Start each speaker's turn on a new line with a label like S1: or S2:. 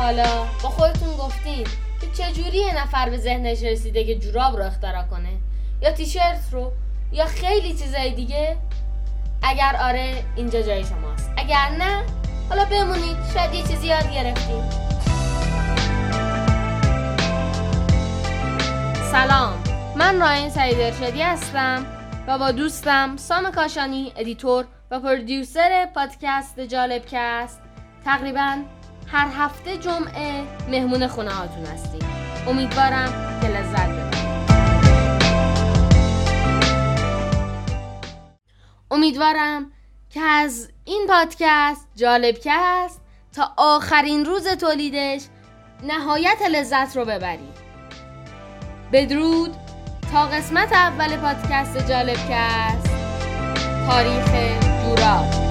S1: حالا با خودتون گفتین. که چجوری یه نفر به ذهنش رسیده که جوراب رو اختراع کنه؟ یا تیشرت رو؟ یا خیلی چیزای دیگه؟ اگر آره اینجا جای شماست. اگر نه حالا بمونید. شاید یه چیزی یاد گرفتیم سلام. من راین سعید ارشدی هستم و با دوستم سام کاشانی editor و producer پادکست جالب کست. تقریبا هر هفته جمعه مهمون خونه هاتون هستیم. امیدوارم که لذت ببرید. امیدوارم که از این پادکست جالب کست تا آخرین روز تولیدش نهایت لذت رو ببرید بدرود تا قسمت اول پادکست جالب کست تاریخ جورا